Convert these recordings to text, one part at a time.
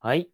はい。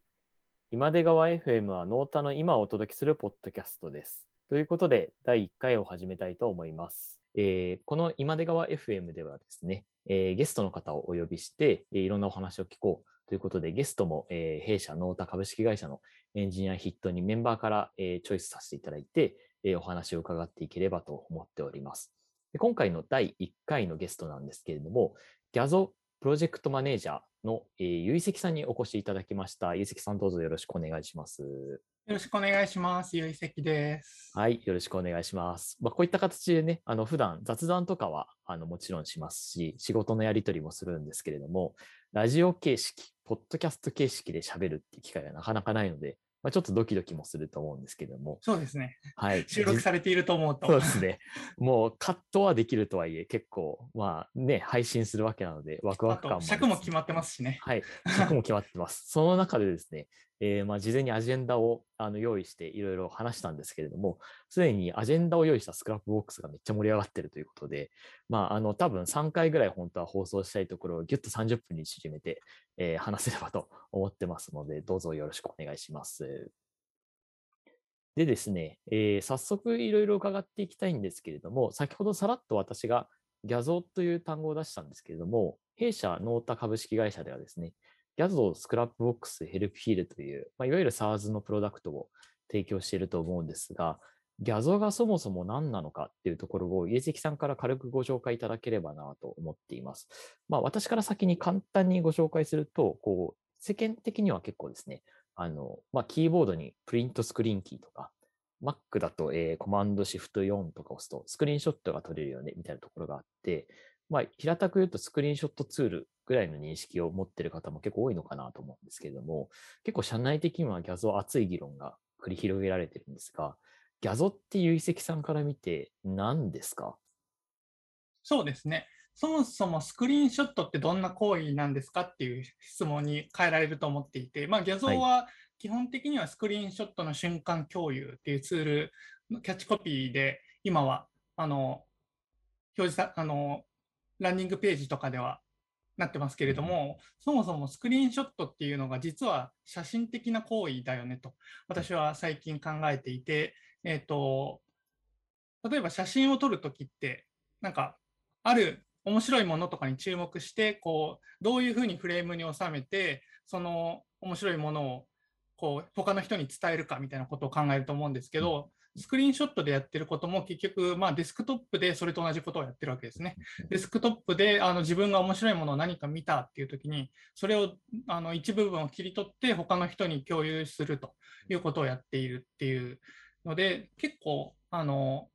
今出川 FM はノータの今をお届けするポッドキャストです。ということで、第1回を始めたいと思います。えーこの今出川 FM ではですね、えーゲストの方をお呼びして、えーいろんなお話を聞こうということで、ゲストも、えー弊社ノータ株式会社のエンジニアヒットにメンバーから、えーチョイスさせていただいて、えーお話を伺っていければと思っております。で今回の第1回のゲストなんですけれども、ギャゾプロジェクトマネージャーの、えー、ゆいせきさんにお越しいただきました。ゆいせきさんどうぞよろしくお願いします。よろしくお願いします。ゆいせきです。はい、よろしくお願いします。まあ、こういった形でね、あの普段雑談とかはあのもちろんしますし、仕事のやり取りもするんですけれども、ラジオ形式、ポッドキャスト形式で喋るっていう機会がなかなかないので、まあ、ちょっとドキドキもすると思うんですけれども、そうですね。はい。収録されていると思うと。そうですね。もうカットはできるとはいえ、結構、まあね、配信するわけなので、ワクワク感もあり尺も決まってますしね。はい、尺も決まってます。その中でですね、えーまあ、事前にアジェンダをあの用意していろいろ話したんですけれども、すでにアジェンダを用意した Scrapbox がめっちゃ盛り上がってるということで、まあ、あの多分3回ぐらい本当は放送したいところをギュッと30分に縮めて、えー話せればと思ってますので、どうぞよろしくお願いします。でですね、えー早速いろいろ伺っていきたいんですけれども、先ほどさらっと私が Gyazo という単語を出したんですけれども、弊社 Nota 株式会社ではですね、 Gyazo Scrapbox Helpfeel という、まあ、いわゆる SaaS のプロダクトを提供していると思うんですが、 Gyazo がそもそも何なのかっていうところをゆうせきさんから軽くご紹介いただければなと思っています。まあ、私から先に簡単にご紹介すると、こう世間的には結構ですね、あのまあ、キーボードにプリントスクリーンキーとか、Mac だと、えーコマンドシフト4とか押すとスクリーンショットが撮れるよねみたいなところがあって、まあ、平たく言うとスクリーンショットツールぐらいの認識を持っている方も結構多いのかなと思うんですけれども、結構社内的にはギャゾ熱い議論が繰り広げられてるんですが、ギャゾっていう遺跡さんから見て何ですか？そうですね。そもそもスクリーンショットってどんな行為なんですかっていう質問に変えられると思っていて、まあ、ギャは基本的にはスクリーンショットの瞬間共有っていうツールのキャッチコピーで、今はあの表示さあのランニングページとかではなってますけれども、そもそもスクリーンショットっていうのが実は写真的な行為だよねと私は最近考えていて、えっ、と例えば写真を撮るときってなんかある面白いものとかに注目してこうどういうふうにフレームに収めてその面白いものをこう他の人に伝えるかみたいなことを考えると思うんですけど、スクリーンショットでやってることも結局、まあ、デスクトップでそれと同じことをやってるわけですね。デスクトップであの自分が面白いものを何か見たっていう時にそれをあの一部分を切り取って他の人に共有するということをやっているっていうので結構あの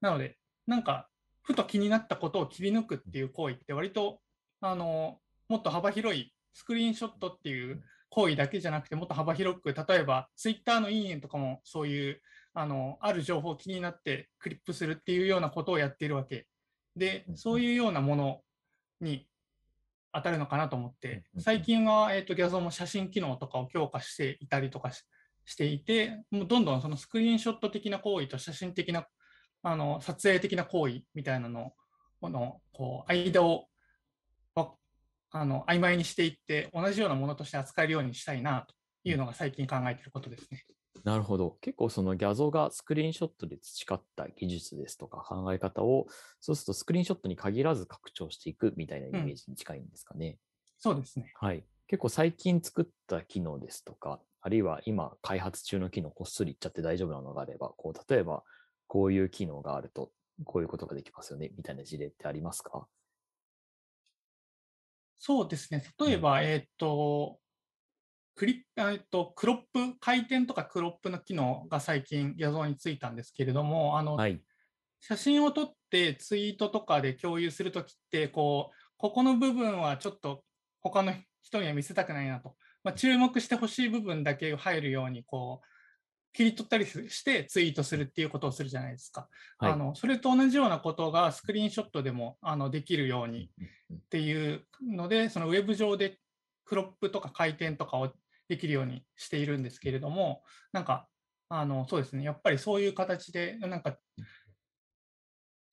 なのでなんかふと気になったことを切り抜くっていう行為って割とあのもっと幅広いスクリーンショットっていう行為だけじゃなくてもっと幅広く例えばツイッターのいいねとかもそういうあのある情報気になってクリップするっていうようなことをやっているわけ。でうんそういうようなものに当たるのかなと思ってうん最近は、えー、とギャゾーも写真機能とかを強化していたりとかししていてもうどんどんそのスクリーンショット的な行為と写真的なあの撮影的な行為みたいなのこのこう間をわあの曖昧にしていって同じようなものとして扱えるようにしたいなというのが最近考えていることですね。なるほど。結構そのギャゾがスクリーンショットで培った技術ですとか考え方を、そうするとスクリーンショットに限らず拡張していくみたいなイメージに近いんですかね。そうですね。はい。結構最近作った機能ですとか、あるいは今開発中の機能こっそり言っちゃって大丈夫なのがあれば、こう例えばこういう機能があるとこういうことができますよねみたいな事例ってありますか？そうですね。例えば、えーっと、クリえーっと、クロップ、回転とかクロップの機能が最近、画像についたんですけれども、あの、はい。写真を撮ってツイートとかで共有するときって、こう、ここの部分はちょっと他の人には見せたくないなと。まあ、注目してほしい部分だけ入るように、こう、切り取ったりしてツイートするっていうことをするじゃないですか。はいあのそれと同じようなことがスクリーンショットでもあのできるようにうんっていうので、そのウェブ上でクロップとか回転とかをできるようにしているんですけれども、なんか、あのそうですね、やっぱりそういう形で、なんか、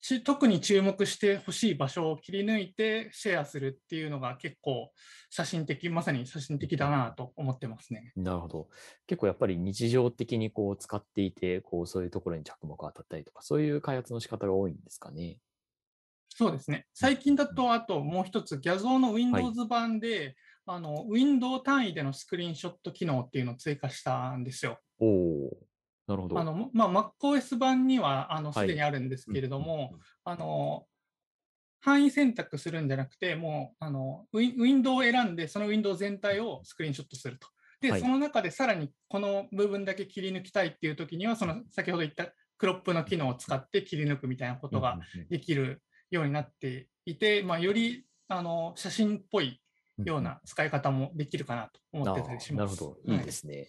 ち特に注目してほしい場所を切り抜いてシェアするっていうのが結構写真的、まさに写真的だなと思ってますね。なるほど。結構やっぱり日常的にこう使っていて、こうそういうところに着目が当たったりとか、そういう開発の仕方が多いんですかね？そうですね。最近だと、あともう一つ、ギャゾーの Windows 版で、はい、あの、ウィンドウ単位でのスクリーンショット機能っていうのを追加したんですよ。おお。なるほど。あの、まあ、MacOS 版には、あの、すでにあるんですけれども、はい、あの、範囲選択するんじゃなくて、もう、あの、ウィンドウを選んで、そのウィンドウ全体をスクリーンショットすると。で、はい、その中でさらにこの部分だけ切り抜きたいっていう時には、その先ほど言ったクロップの機能を使って切り抜くみたいなことができるようになっていて、まあ、よりあの写真っぽいような使い方もできるかなと思ってたりします。なるほど、い。いですね。はい、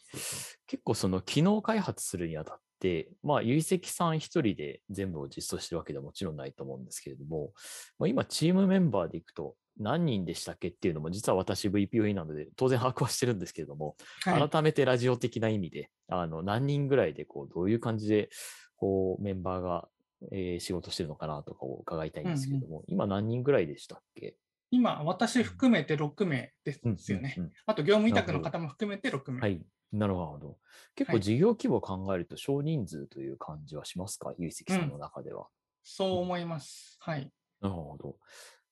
結構その機能開発するにあたって、まあ、結石さん一人で全部を実装してるわけではもちろんないと思うんですけれども、まあ、今、チームメンバーでいくと、何人でしたっけっていうのも、実は私 VPOE なので、当然把握はしてるんですけれども、はい、改めてラジオ的な意味で、あの何人ぐらいでこう、どういう感じでこうメンバーが、えー、仕事してるのかなとかを伺いたいんですけれども、うんうん、今何人ぐらいでしたっけ？今、私含めて6名ですよね。うんうんうん、あと、業務委託の方も含めて6名。はい。なるほど。結構事業規模を考えると少人数という感じはしますか、有石さんの中では、うん。そう思います。はい。なるほど。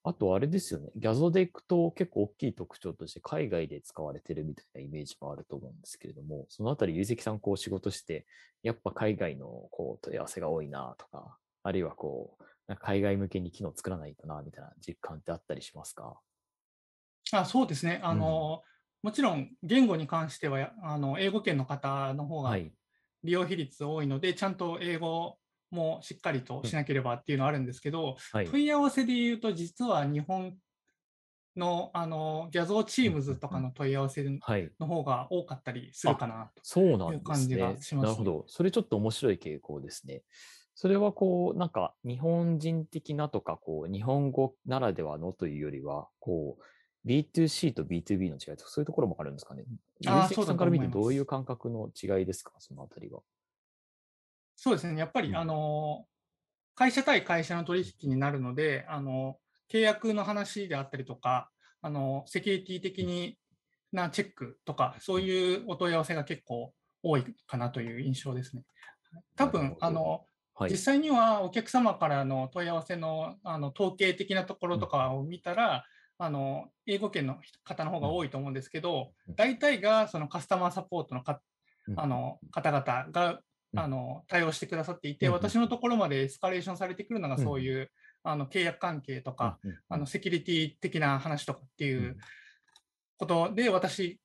あと、あれですよね。ギャゾでいくと結構大きい特徴として海外で使われてるみたいなイメージもあると思うんですけれども、そのあたり、ゆうせきさんこう仕事して、やっぱ海外のこう問い合わせが多いなとか、あるいはこう、海外向けに機能作らないとなみたいな実感ってあったりしますか？あそうですね。あの、うん、もちろん言語に関しては、あの英語圏の方の方が利用比率多いので、はい、ちゃんと英語もしっかりとしなければっていうのはあるんですけど、はい、問い合わせで言うと、実は日本のあのギャゾーチームズとかの問い合わせの方が多かったりするかなという感じがします、ね、なるほど。それちょっと面白い傾向ですね。それはこう、なんか日本人的なとか、こう、日本語ならではのというよりは、こう、B2C と B2B の違いとか、そういうところもあるんですかね？あさんから見てどういう感覚の違いですか、そのあたりは。そうですね、やっぱり、うん、あの会社対会社の取引になるので、あの契約の話であったりとか、あのセキュリティ的になチェックとか、そういうお問い合わせが結構多いかなという印象ですね。多分あの、はい、実際にはお客様からの問い合わせのあの統計的なところとかを見たら、あの英語圏の方の方が多いと思うんですけど、大体がそのカスタマーサポートのかあの方々があの対応してくださっていて、私のところまでエスカレーションされてくるのがそういう、あの契約関係とか、あのセキュリティ的な話とかっていうことで、私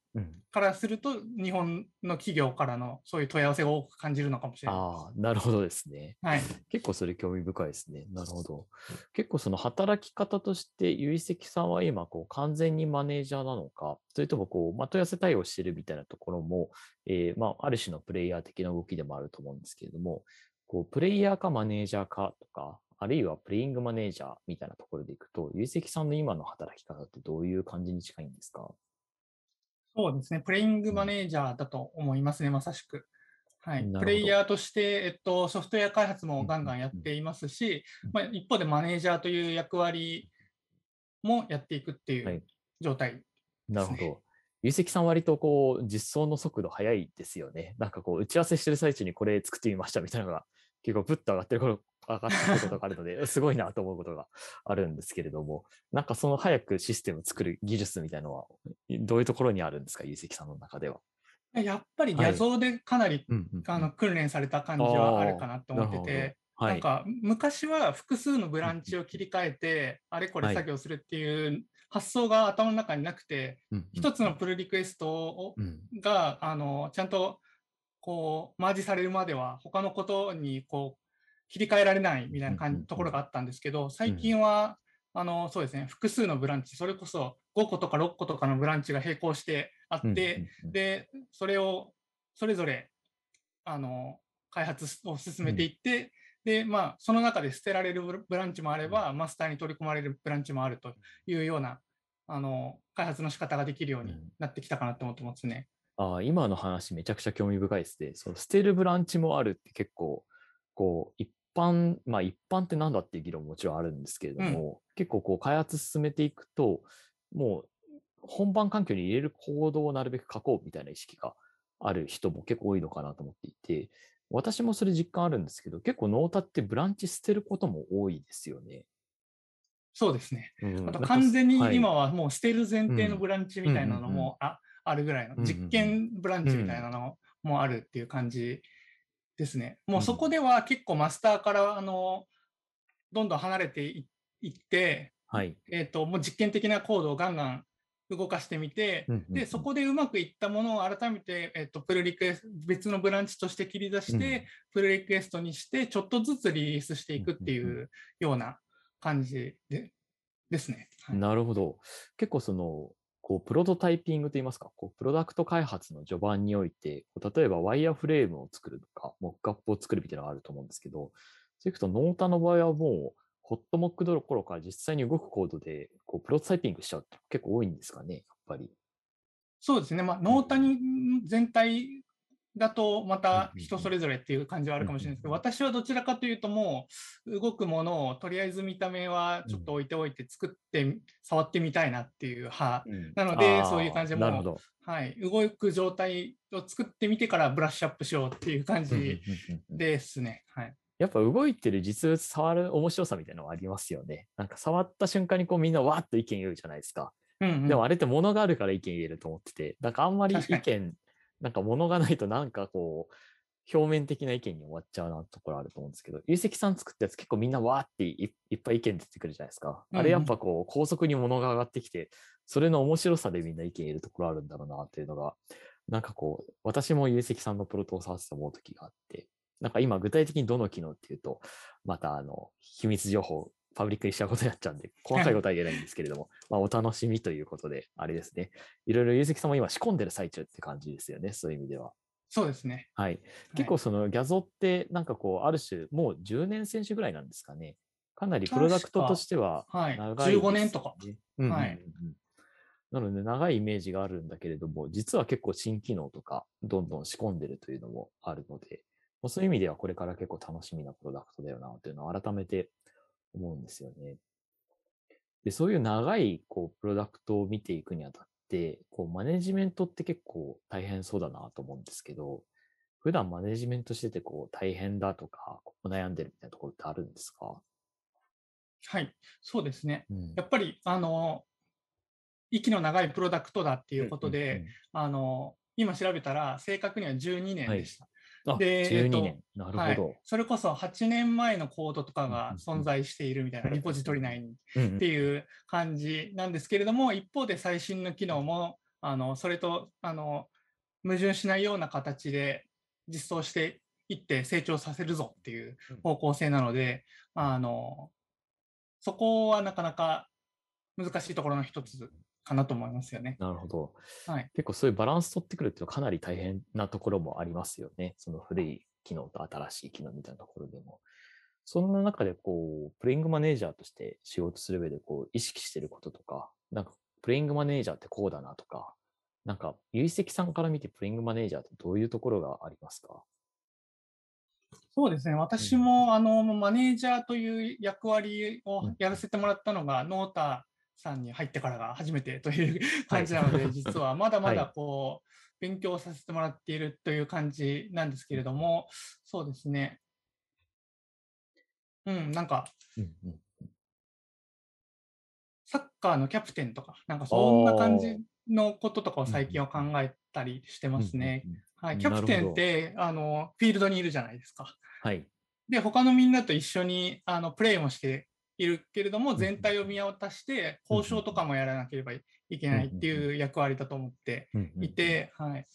からすると、日本の企業からのそういう問い合わせが多く感じるのかもしれないああ、なるほどですね。はい。結構それ興味深いですね。なるほど。結構その働き方として、結石さんは今、こう、完全にマネージャーなのか、それともこう、まあ、問い合わせ対応してるみたいなところも、えー、まあ、ある種のプレイヤー的な動きでもあると思うんですけれども、こう、プレイヤーかマネージャーかとか、あるいはプレイングマネージャーみたいなところでいくと、結石さんの今の働き方ってどういう感じに近いんですか？そうですね、プレイングマネージャーだと思いますね、まさしく。はい、プレイヤーとして、えっと、ソフトウェア開発もガンガンやっていますし、まあ、一方でマネージャーという役割もやっていくっていう状態、ねはい、なるほど。ゆうせきさん割とこう実装の速度速いですよね。なんかこう打ち合わせしてる最中にこれ作ってみましたみたいなのが結構ぶっと上がってる上がったことがあるので、すごいなと思うことがあるんですけれども、なんかその早くシステムを作る技術みたいなのは、どういうところにあるんですか、ゆうせきさんの中では。やっぱり画像でかなり、はい、あの訓練された感じはあるかなと思ってて、はい、なんか昔は複数のブランチを切り替えて、あれこれ作業するっていう発想が頭の中になくて、一つのプルリクエストを、があのちゃんとこうマージされるまでは他のことにこう切り替えられないみたいな感じ、ところがあったんですけど、最近は、あの、そうですね、複数のブランチ、それこそ5個とか6個とかのブランチが並行してあって、で、それをそれぞれ、あの、開発を進めていって、で、まあ、その中で捨てられるブランチもあれば、マスターに取り込まれるブランチもあるというような、あの、開発の仕方ができるようになってきたかなと思ってますね。あ今の話めちゃくちゃ興味深いですね。その捨てるブランチもあるって結構、こう、一般、まあ一般ってなんだっていう議論ももちろんあるんですけれども、結構こう開発進めていくと、もう本番環境に入れるコードをなるべく書こうみたいな意識がある人も結構多いのかなと思っていて、私もそれ実感あるんですけど、結構ノータってブランチ捨てることも多いですよね。そうですね。うん。あと完全に今ははもう捨てる前提のうん。ブランチみたいなのうんうんうん。もああるぐらいのうんうんうん。実験ブランチみたいなのもあるっていう感じですね。もうそうんこでは結構マスターからあのどんどん離れていいって、はい。えー、ともう実験的なコードをガンガン動かしてみて、うんうんうんでそこでうまくいったものを改めて、えー、とプルリクエスト別のブランチとして切り出して、うんプルリクエストにしてちょっとずつリリースしていくっていうような感じでですね。はいなるほど。結構その、こう、プロトタイピングといいますか、こう、プロダクト開発の序盤において、例えばワイヤーフレームを作るとか、モックアップを作るみたいなのがあると思うんですけど、そういくと、ノータの場合はもう、ホットモックどころか実際に動くコードで、こう、プロトタイピングしちゃうって結構多いんですかね、やっぱり。そうですね、まあ、ノータニ全体だとまた人それぞれっていう感じはあるかもしれないですけど、私はどちらかというともう動くものをとりあえず見た目はちょっと置いておいて作って触ってみたいなっていう派、なのでそういう感じでも。はい、動く状態を作ってみてからブラッシュアップしようっていう感じですね。はい、やっぱ動いてる実物触る面白さみたいなのはありますよね。なんか触った瞬間にこうみんなわーっと意見言うじゃないですか。うんうんでもあれって物があるから意見言えると思ってて、なんかあんまり意見、なんか物がないとなんかこう、表面的な意見に終わっちゃうなところあると思うんですけど、ゆうせきさん作ったやつ結構みんなわーっていいっぱい意見出てくるじゃないですか。あれやっぱこう高速に物が上がってきて、それの面白さでみんな意見言えるところあるんだろうなっていうのが、なんかこう、私もゆうせきさんのプロトを触ってて思う時があって、なんか今具体的にどの機能っていうと、またあの、秘密情報、パブリックにしちゃうことになっちゃうんで、細かいことは言えないんですけれども、まあお楽しみということで、あれですね。いろいろゆうせきさんも今仕込んでる最中って感じですよね、そういう意味では。そうですね。はい。結構そのギャゾって、なんかこう、ある種、もう10年選手ぐらいなんですかね。かなりプロダクトとしてははい、長いです、ね。15年とか。はいなので、長いイメージがあるんだけれども、実は結構新機能とか、どんどん仕込んでるというのもあるので、そういう意味ではこれから結構楽しみなプロダクトだよな、というのを改めて思うんですよね。で、そういう長い、こう、プロダクトを見ていくにあたって、こう、マネジメントって結構大変そうだなと思うんですけど、普段マネジメントしてて、こう、大変だとか、こう悩んでるみたいなところってあるんですか？はい、そうですね。うんやっぱり、あの、息の長いプロダクトだっていうことで、うんうんあの、今調べたら、正確には12年でした。うんあ、で12えっと年。なるはい。ほど。、それこそ8年前のコードとかが存在しているみたいな、リポジトリ内に。っていう感じなんですけれども、一方で最新の機能も、あのそれとあの矛盾しないような形で実装していって成長させるぞっていう方向性なので、あのそこはなかなか難しいところの一つかなと思いますよね。なるほど。はい、結構そういうバランス取ってくるっていうのはかなり大変なところもありますよね。その古い機能と新しい機能みたいなところでも。そんな中で、こう、プレイングマネージャーとして仕事する上で、こう、意識してることとか、なんか、プレイングマネージャーってこうだなとか、なんか、有積さんから見てプレイングマネージャーってどういうところがありますか？そうですね、私も、あのマネージャーという役割をやらせてもらったのが、ノータさんに入ってからが初めてという感じなので、実はまだまだこう、勉強させてもらっているという感じなんですけれども、そうですね。うん、なんか、うんうんサッカーのキャプテンとか、なんかそんな感じのこととかを最近は考えたりしてますね。うんうんうんはい、なキャプテンってあのフィールドにいるじゃないですか。はい。で、他のみんなと一緒にあのプレーもしているけれども、ん全体を見渡して、交渉とかもやらなければいけないっていう役割だと思っていて、はい。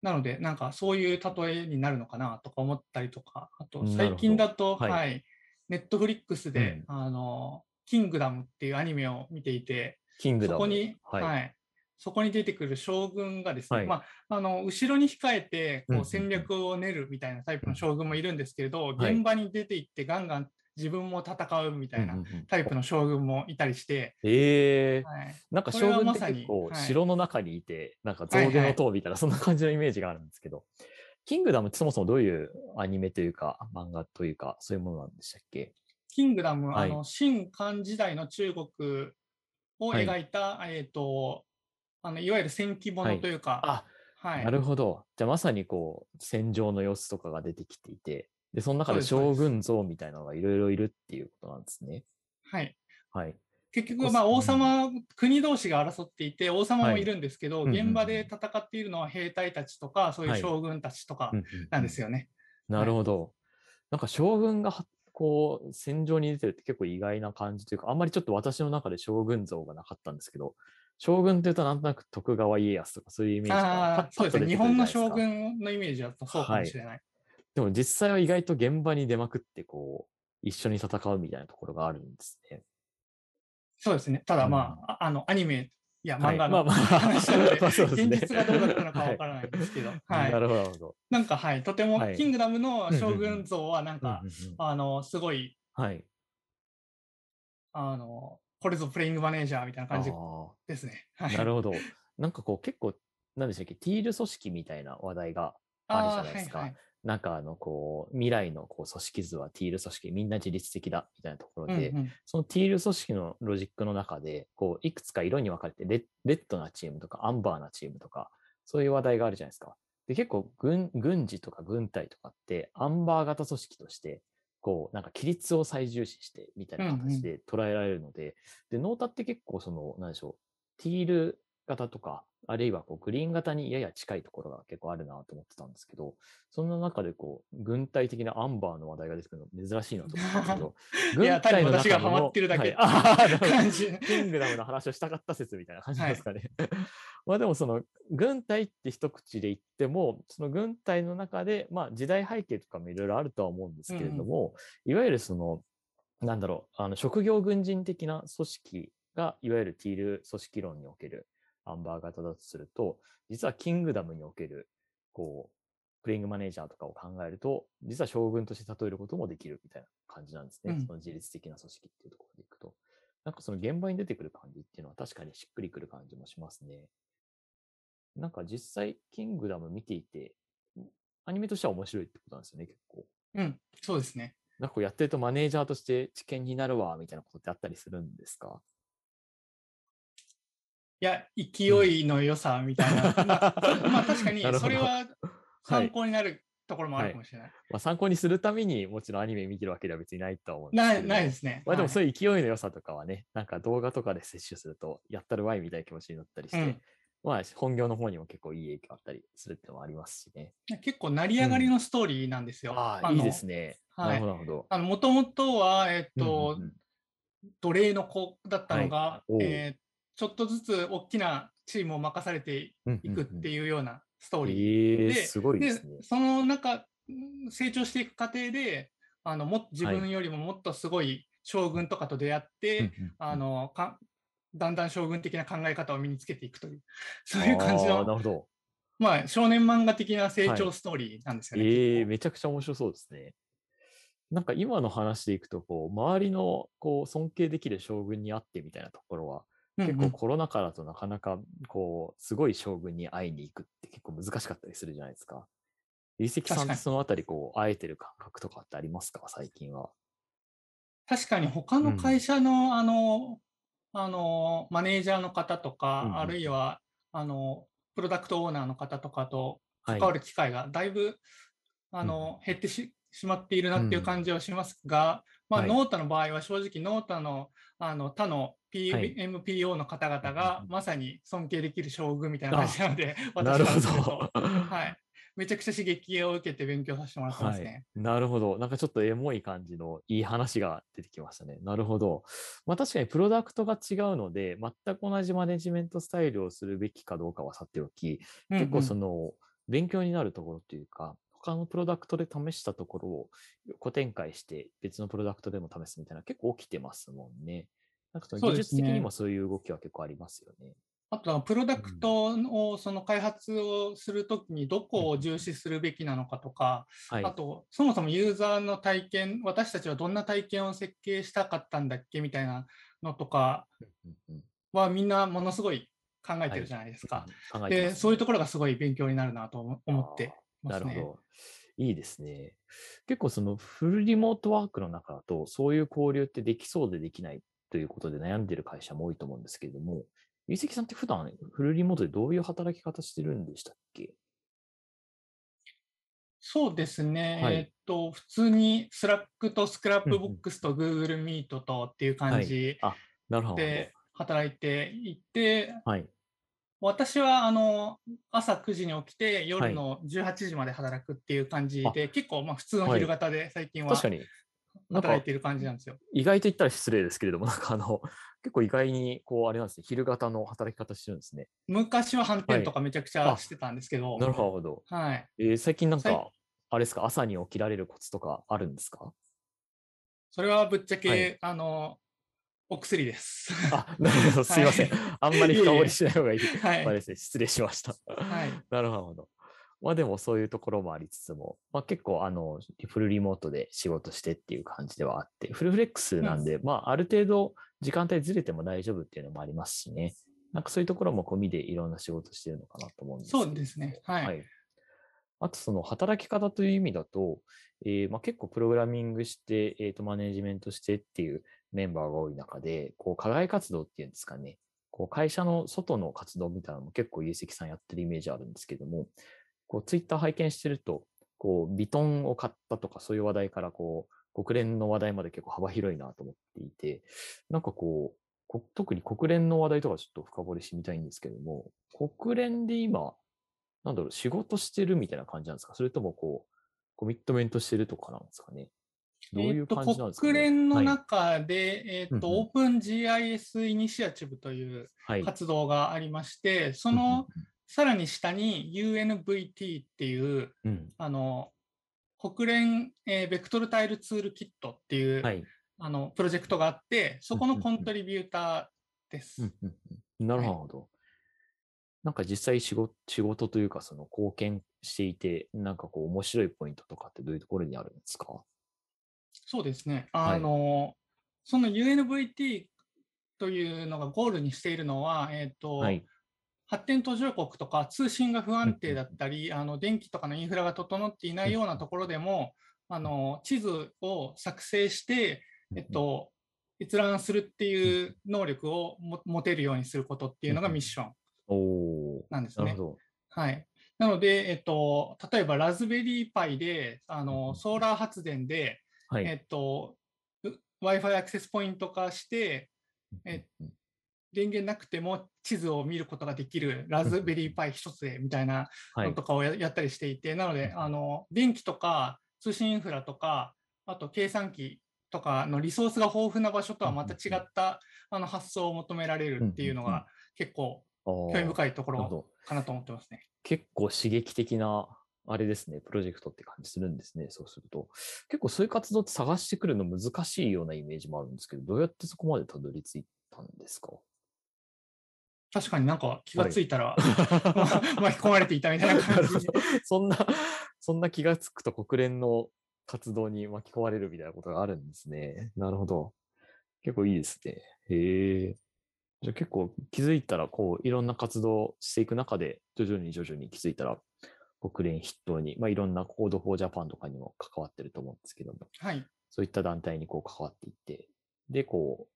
なので、なんかそういう例えになるのかなとか思ったりとか、あと最近だと、はい。はい、ネットフリックスで、あの、キングダムっていうアニメを見ていて、キングダム。そこに、は。はい。い、そこに出てくる将軍がですね、はい。まあ、あの後ろに控えてこうん。戦略を練るみたいなタイプの将軍もいるんですけれど、はい。現場に出て行ってガンガン自分も戦うみたいなタイプの将軍もいたりして、ええ。はい、なんか将軍って結構はい。城の中にいて、なんかはいはい。象牙の塔みたいな、そんな感じのイメージがあるんですけど、キングダムってそもそもどういうアニメというか、漫画というか、そういうものなんでしたっけ？キングダム、はい。あの、新漢時代の中国をはい。描いた、えっ、と、あの、いわゆる戦記物というか、あ、はい。なるほど。じゃあまさにこう、戦場の様子とかが出てきていて、で、その中で将軍像みたいなのがいろいろいるっていうことなんですね。はい。はい。結局、まあ、うん王様、国同士が争っていて、王様はいもいるんですけど、うんうんうん現場で戦っているのは兵隊たちとか、そういうはい将軍たちとかなんですよね。なるほど。なんか将軍がはこう戦場に出てるって結構意外な感じというか、あんまりちょっと私の中で将軍像がなかったんですけど、将軍っていうとなんとなく徳川家康とかそういうイメージがああ、そうですね。日本の将軍軍のイメージだとそうかもしれない。でも実際は意外と現場に出まくってこう一緒に戦うみたいなところがあるんですね。そうですね。ただまあ、ああの、アニメい漫画の話なので、現実がどうだったのかわからないんですけど、はい。なるほど、なんか、はい。とても、はいキングダムの将うんうんうん軍像は、なんかうん、うんうんあの、すごい、はい。あの、これぞプレイングマネージャーみたいな感じあですね。なるほど。なんかこう結構、なんでしたっけ、ティール組織みたいな話題があるじゃないですか。なんかあのこう未来のこう組織図はティール組織みんな自律的だみたいなところで、うんうんそのティール組織のロジックの中でこういくつか色に分かれてレッレッドなチームとかアンバーなチームとかそういう話題があるじゃないですか。で結構軍軍事とか軍隊とかってアンバー型組織としてこうなんか規律を最重視してみたいな形で捉えられるので、でノータって結構そのなんでしょうティール型とかあるいはこうグリーン型にやや近いところが結構あるなと思ってたんですけど、そんな中でこう、軍隊的なアンバーの話題が出てくるの珍しいなと思ったんですけど、いや単に私がハマってるだけ。キングダムの話をしたかった説みたいな感じですかね。まあでもその軍隊って一口で言っても、その軍隊の中で、まあ時代背景とかもいろいろあるとは思うんですけれども、いわゆるその、なんだろう、あの職業軍人的な組織が、いわゆるティール組織論におけるアンバー型だとすると、実はキングダムにおける、こう、プレイングマネージャーとかを考えると、実は将軍として例えることもできるみたいな感じなんですね。うんその自律的な組織っていうところでいくと。なんかその現場に出てくる感じっていうのは確かにしっくりくる感じもしますね。なんか実際、キングダム見ていて、アニメとしては面白いってことなんですよね、結構。うん、そうですね。なんかこうやってるとマネージャーとして知見になるわ、みたいなことってあったりするんですか？いや、勢いの良さみたいな。まあ、まあ確かに それは参考になるところもあるかもしれない。まあ、参考にするためにもちろんアニメ見てるわけでは別にないとは思うんですないけれどないですね。まあでもはいそういう勢いの良さとかはね、なんか動画とかで摂取すると、やったるわいみたいな気持ちになったりして、うんまあ本業の方にも結構いい影響あったりするっていうのもありますしね。結構成り上がりのストーリーなんですよ。ああ、のいいですね。はいなるほど。あの、もともとは、えっうんと、うんうん奴隷の子だったのが、おうえーちょっとずつ大きなチームを任されてうんいくっていうようなストーリー。ええで。その中、ん成長していく過程で、あのもっと自はい分よりももっとすごい将軍とかと出会って、うんうんうんあのかだんだん将軍的な考え方を身につけていくという、そういう感じあーなるの、ほど。まあ、少年漫画的な成長ストーリーなんですよね。ええ結構めちゃくちゃ面白そうですね。なんか今の話でいくと、こう、周りのこう尊敬できる将軍に会ってみたいなところは、結構コロナ禍だとなかなか、こう、すごい将軍に会いに行くって結構難しかったりするじゃないですか。遺跡さんってそのあたり、こう、会えてる感覚とかってありますか？最近は。確かに他の会社の,、あのあのマネージャーの方とか、うんうん。あるいはあのプロダクトオーナーの方とかとはい。関わる機会がだいぶ、あの減ってししまっているなっていう感じはしますが、まあ、はい。ノータの場合は正直ノータのあの他のはい PMPO の方々がまさに尊敬できる将軍みたいな感じなので、なるほど。はい、めちゃくちゃ刺激を受けて勉強させてもらってますね。なるほど。なんかちょっとエモい感じのいい話が出てきましたね。なるほど。まあ確かにプロダクトが違うので、全く同じマネジメントスタイルをするべきかどうかはさておき、結構そのの勉強になるところというか、他のプロダクトで試したところを横展開して別のプロダクトでも試すみたいな結構起きてますもんね。なんかその技術的にもそういう動きは結構ありますよね。あとはプロダクトをその開発をするときにどこを重視するべきなのかとか、はい。あとそもそもユーザーの体験、私たちはどんな体験を設計したかったんだっけみたいなのとかはみんなものすごい考えてるじゃないですか。で、そういうところがすごい勉強になるなと思思ってますね。なるほど。いいですね。結構そのフルリモートワークの中だと、そういう交流ってできそうでできないということで悩んでる会社も多いと思うんですけれども、ゆうせきさんって普段フルリモートでどういう働き方してるんでしたっけ？そうですね、はい。えーっと、普通に Slack と Scrapbox と Google Meet とっていう感じ。で働いていて、はい。私はあの朝9時に起きて夜の18時まで働くっていう感じで、結構まあ普通の昼型で最近は確かに、働いている感じなんですよ。意外と言ったら失礼ですけれども、なんかあの、結構意外に、こう、あれなんですね、昼型の働き方してるんですね。昔は反転とかめちゃくちゃしてたんですけど、なるほど。はい、えー最近なん最か、あれですか、朝に起きられるコツとかあるんですか？それはぶっちゃけ、はいあのお薬です。あ、なるほど、すいません。あんまり深掘りしない方がいい。はいまあですね、失礼しました。はい なるほど。まあでもそういうところもありつつも、まあ結構あの、フルリモートで仕事してっていう感じではあって、フルフレックスなんで、まあある程度時間帯ずれても大丈夫っていうのもありますしね。なんかそういうところも込みでいろんな仕事してるのかなと思うんですけどそうですね。はい。はい。あと、その働き方という意味だと、えーまあ、結構プログラミングして、えーと、マネジメントしてっていうメンバーが多い中で、こう、課外活動っていうんですかね、こう、会社の外の活動みたいなのも結構、有積さんやってるイメージあるんですけども、こう、ツイッター拝見してると、こう、ビトンを買ったとか、そういう話題から、こう、国連の話題まで結構幅広いなと思っていて、なんかこう、こ特に国連の話題とかちょっと深掘りしてみたいんですけども、国連で今、なんだろう、仕事してるみたいな感じなんですか？それともこう、コミットメントしてるとかなんですかね？どういう感じなんですか、ね？国連のはい中で、えーとうんうん。オープン GIS イニシアチブというはい。活動がありまして、そのさらに下に UNVT っていううんあの国連、えーベクトルタイルツールキットっていう、はい。あのプロジェクトがあって、そこのコントリビューターです。うんうんうんなるほど。なんか実際仕事仕事というか、その貢献していて、なんかこう面白いポイントとかってどういうところにあるんですか？そうですね。はいあの、その UNVT というのがゴールにしているのは、えっ、と、はい。発展途上国とか通信が不安定だったり、あの電気とかのインフラが整っていないようなところでも、あの地図を作成して、えっと、閲覧するっていう能力をも持てるようにすることっていうのがミッションなんですね。はい、なので、えっと、例えばラズベリーパイであのソーラー発電で、はい。えっと、Wi-Fi アクセスポイント化して、え電源なくても地図を見ることができるラズベリーパイ一つでみたいな はいのと。かをややったりしていて、なのであの電気とか通信インフラとかあと計算機とかのリソースが豊富な場所とはまた違ったあの発想を求められるっていうのが結構興興味深いところ。かなと思ってますね。結構刺激的な、あれですね、プロジェクトって感じするんですね、そうすると。結構そういう活動って探してくるの難しいようなイメージもあるんですけど、どうやってそこまでたどり着いたんですか？確かになんか気がついたら、巻き込まれていたみたいなな感じ そんな、そんな気がつくと国連の活動に巻き込まれるみたいなことがあるんですね。なるほど。結構いいですね。へえ。じゃあ結構気づいたら、こう、いろんな活動していく中で、徐々に徐々に気づいたら、国連筆頭に、まあ、いろんな Code for Japan とかにも関わってると思うんですけども、はい。そういった団体にこう関わっていって、で、こう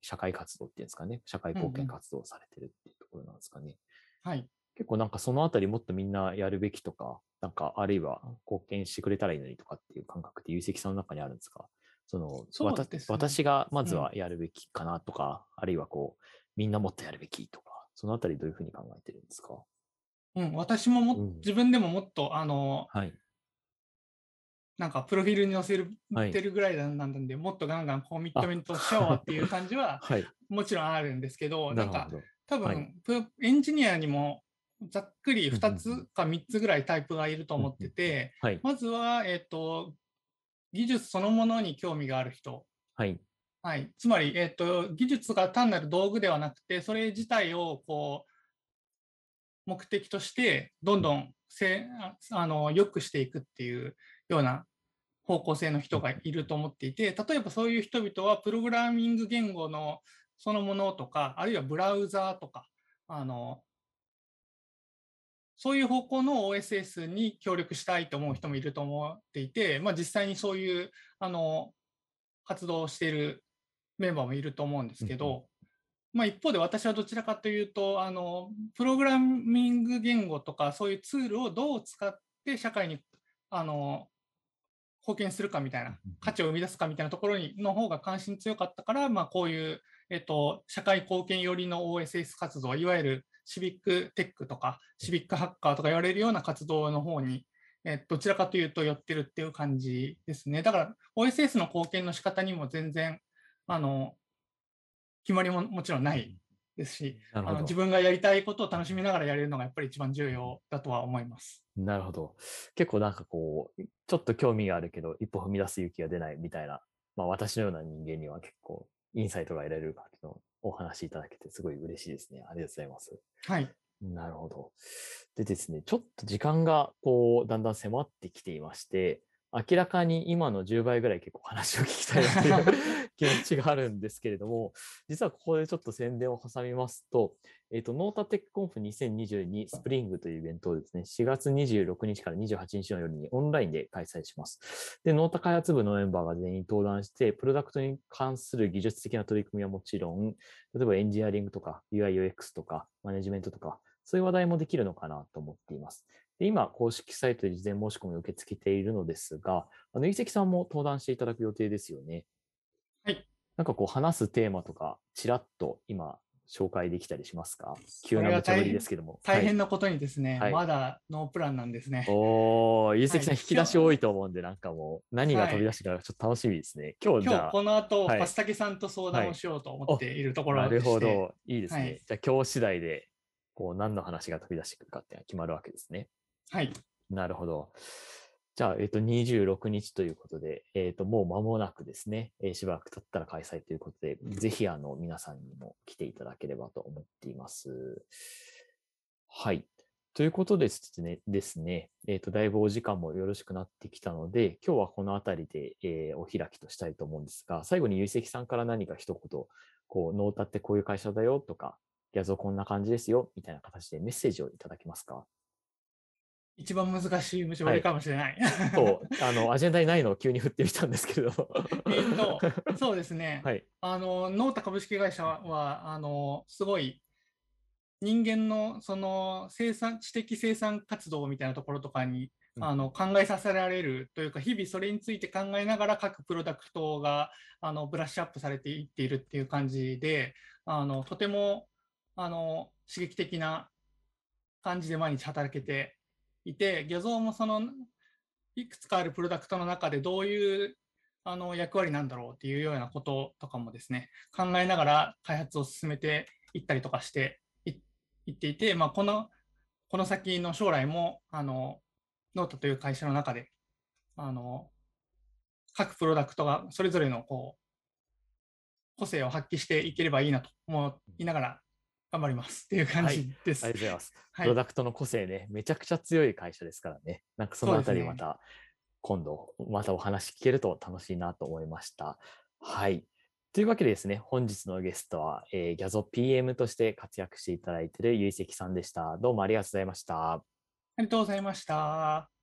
社会活動っていうんですかね、社会貢献活動をされてるっていうところなんですかね。はい。結構なんかそのあたりもっとみんなやるべきとか、なんかあるいは貢献してくれたらいいのにとかっていう感覚って有積さんの中にあるんですか？そのね。私がまずはやるべきかなとか、あるいはこう、みんなもっとやるべきとか、そのあたりどういうふうに考えてるんですか？うん、私もも、うん。自分でももっと、あの、はい。なんかプロフィールに載せる、はいてるぐらいなんで、もっとガンガンコミットメントしようっていう感じは はい。もちろんあるんですけど、なんか。多分、エンジニアにもざっくり2うんうんうつか3つぐらいタイプがいると思ってて、はい。まずは、えっ、と、技術そのものに興味がある人。はい。はい、つまり、えっと技術が単なる道具ではなくて、それ自体をこう目的として、どんどんせああの良くしていくっていうような方向性の人がいると思っていて、例えばそういう人々は、プログラミング言語のそのものとか、あるいはブラウザーとか、あのそういう方向の OSS に協力したいと思う人もいると思っていて、まあ、実際にそういうあの活動をしているメンバーもいると思うんですけど、まあ、一方で私はどちらかというとあの、プログラミング言語とかそういうツールをどう使って社会にあの貢献するかみたいな、価値を生み出すかみたいなところにの方が関心強かったから、まあ、こういう、えっと、社会貢献寄りの OSS 活動、いわゆるシビックテックとか、シビックハッカーとか言われるような活動の方に、えどちらかというと寄ってるっていう感じですね。だから OSS の貢献の仕方にも全然あの決まりももちろんないですし、あの自分がやりたいことを楽しみながらやれるのがやっぱり一番重要だとは思います。なるほど。結構なんかこう、ちょっと興味があるけど、一歩踏み出す勇気が出ないみたいな、まあ私のような人間には結構インサイトが得られる感じのお話いただけてすごい嬉しいですね。ありがとうございます。はい。なるほど。でですね、ちょっと時間がこう、だんだん迫ってきていまして、明らかに今の10倍ぐらい結構話を聞きたいなという 気持ちがあるんですけれども、実はここでちょっと宣伝を挟みますと、えっ、ー、と、 Nota Tech Conf 2022スプリングというイベントをですね、4月26日から28日の夜にオンラインで開催します。で、 Nota 開発部のメンバーが全員登壇して、プロダクトに関する技術的な取り組みはもちろん、例えばエンジニアリングとか UI、UX とかマネジメントとか、そういう話題もできるのかなと思っています。で今、公式サイトで事前申し込みを受け付けているのですが、あの、伊関さんも登壇していただく予定ですよね。はい。なんかこう、話すテーマとか、ちらっと今、紹介できたりしますか？急な無茶ぶりですけども。大変なことにですね、はい、まだノープランなんですね。おお、ゆうせきさん、引き出し多いと思うんで、なんかもう、何が飛び出してからちょっと楽しみですね。今日じゃあ。この後、はい、パスタケさんと相談をしようと思っているところなるほど、いいですね。じゃあ、今日次第で、こう、何の話が飛び出してくるかっていうのは決まるわけですね。はい。なるほど。じゃあ、えっ、と、26日ということで、えっ、と、もう間もなくですね、えー、しばらく経ったら開催ということで、ぜひ、あの、皆さんにも来ていただければと思っています。はい。ということですね、ですねえっ、と、だいぶお時間もよろしくなってきたので、今日はこのあたりで、えー、お開きとしたいと思うんですが、最後にゆいせきさんから何か一言、こう、ノータってこういう会社だよとか、ギャゾこんな感じですよ、みたいな形でメッセージをいただけますか？一番難しい虫歯かもしれない。はい、そう。あの アジェンダにないのを急に振ってみたんですけれど。えっとそうですね、はい、あのノータ株式会社はあのすごい人間のその生産知的生産活動みたいなところとかに、うん、あの考えさせられるというか日々それについて考えながら各プロダクトがあのブラッシュアップされていっているっていう感じであのとてもあの刺激的な感じで毎日働けていて、 Gyazo もそのいくつかあるプロダクトの中でどういうあの役割なんだろうっていうようなこととかもですね、考えながら開発を進めていったりとかしていっていて、まあ、このこの先の将来もあの Nota という会社の中であの各プロダクトがそれぞれのこう個性を発揮していければいいなと思いながら頑張ります っていう感じです。はい、ありがとうございます。はい、プロダクトの個性ね、めちゃくちゃ強い会社ですからね。なんかそのあたりまた、今度、またお話聞けると楽しいなと思いました。はい。というわけでですね、本日のゲストは、えー、ギャゾ PM として活躍していただいている結石さんでした。どうもありがとうございました。ありがとうございました。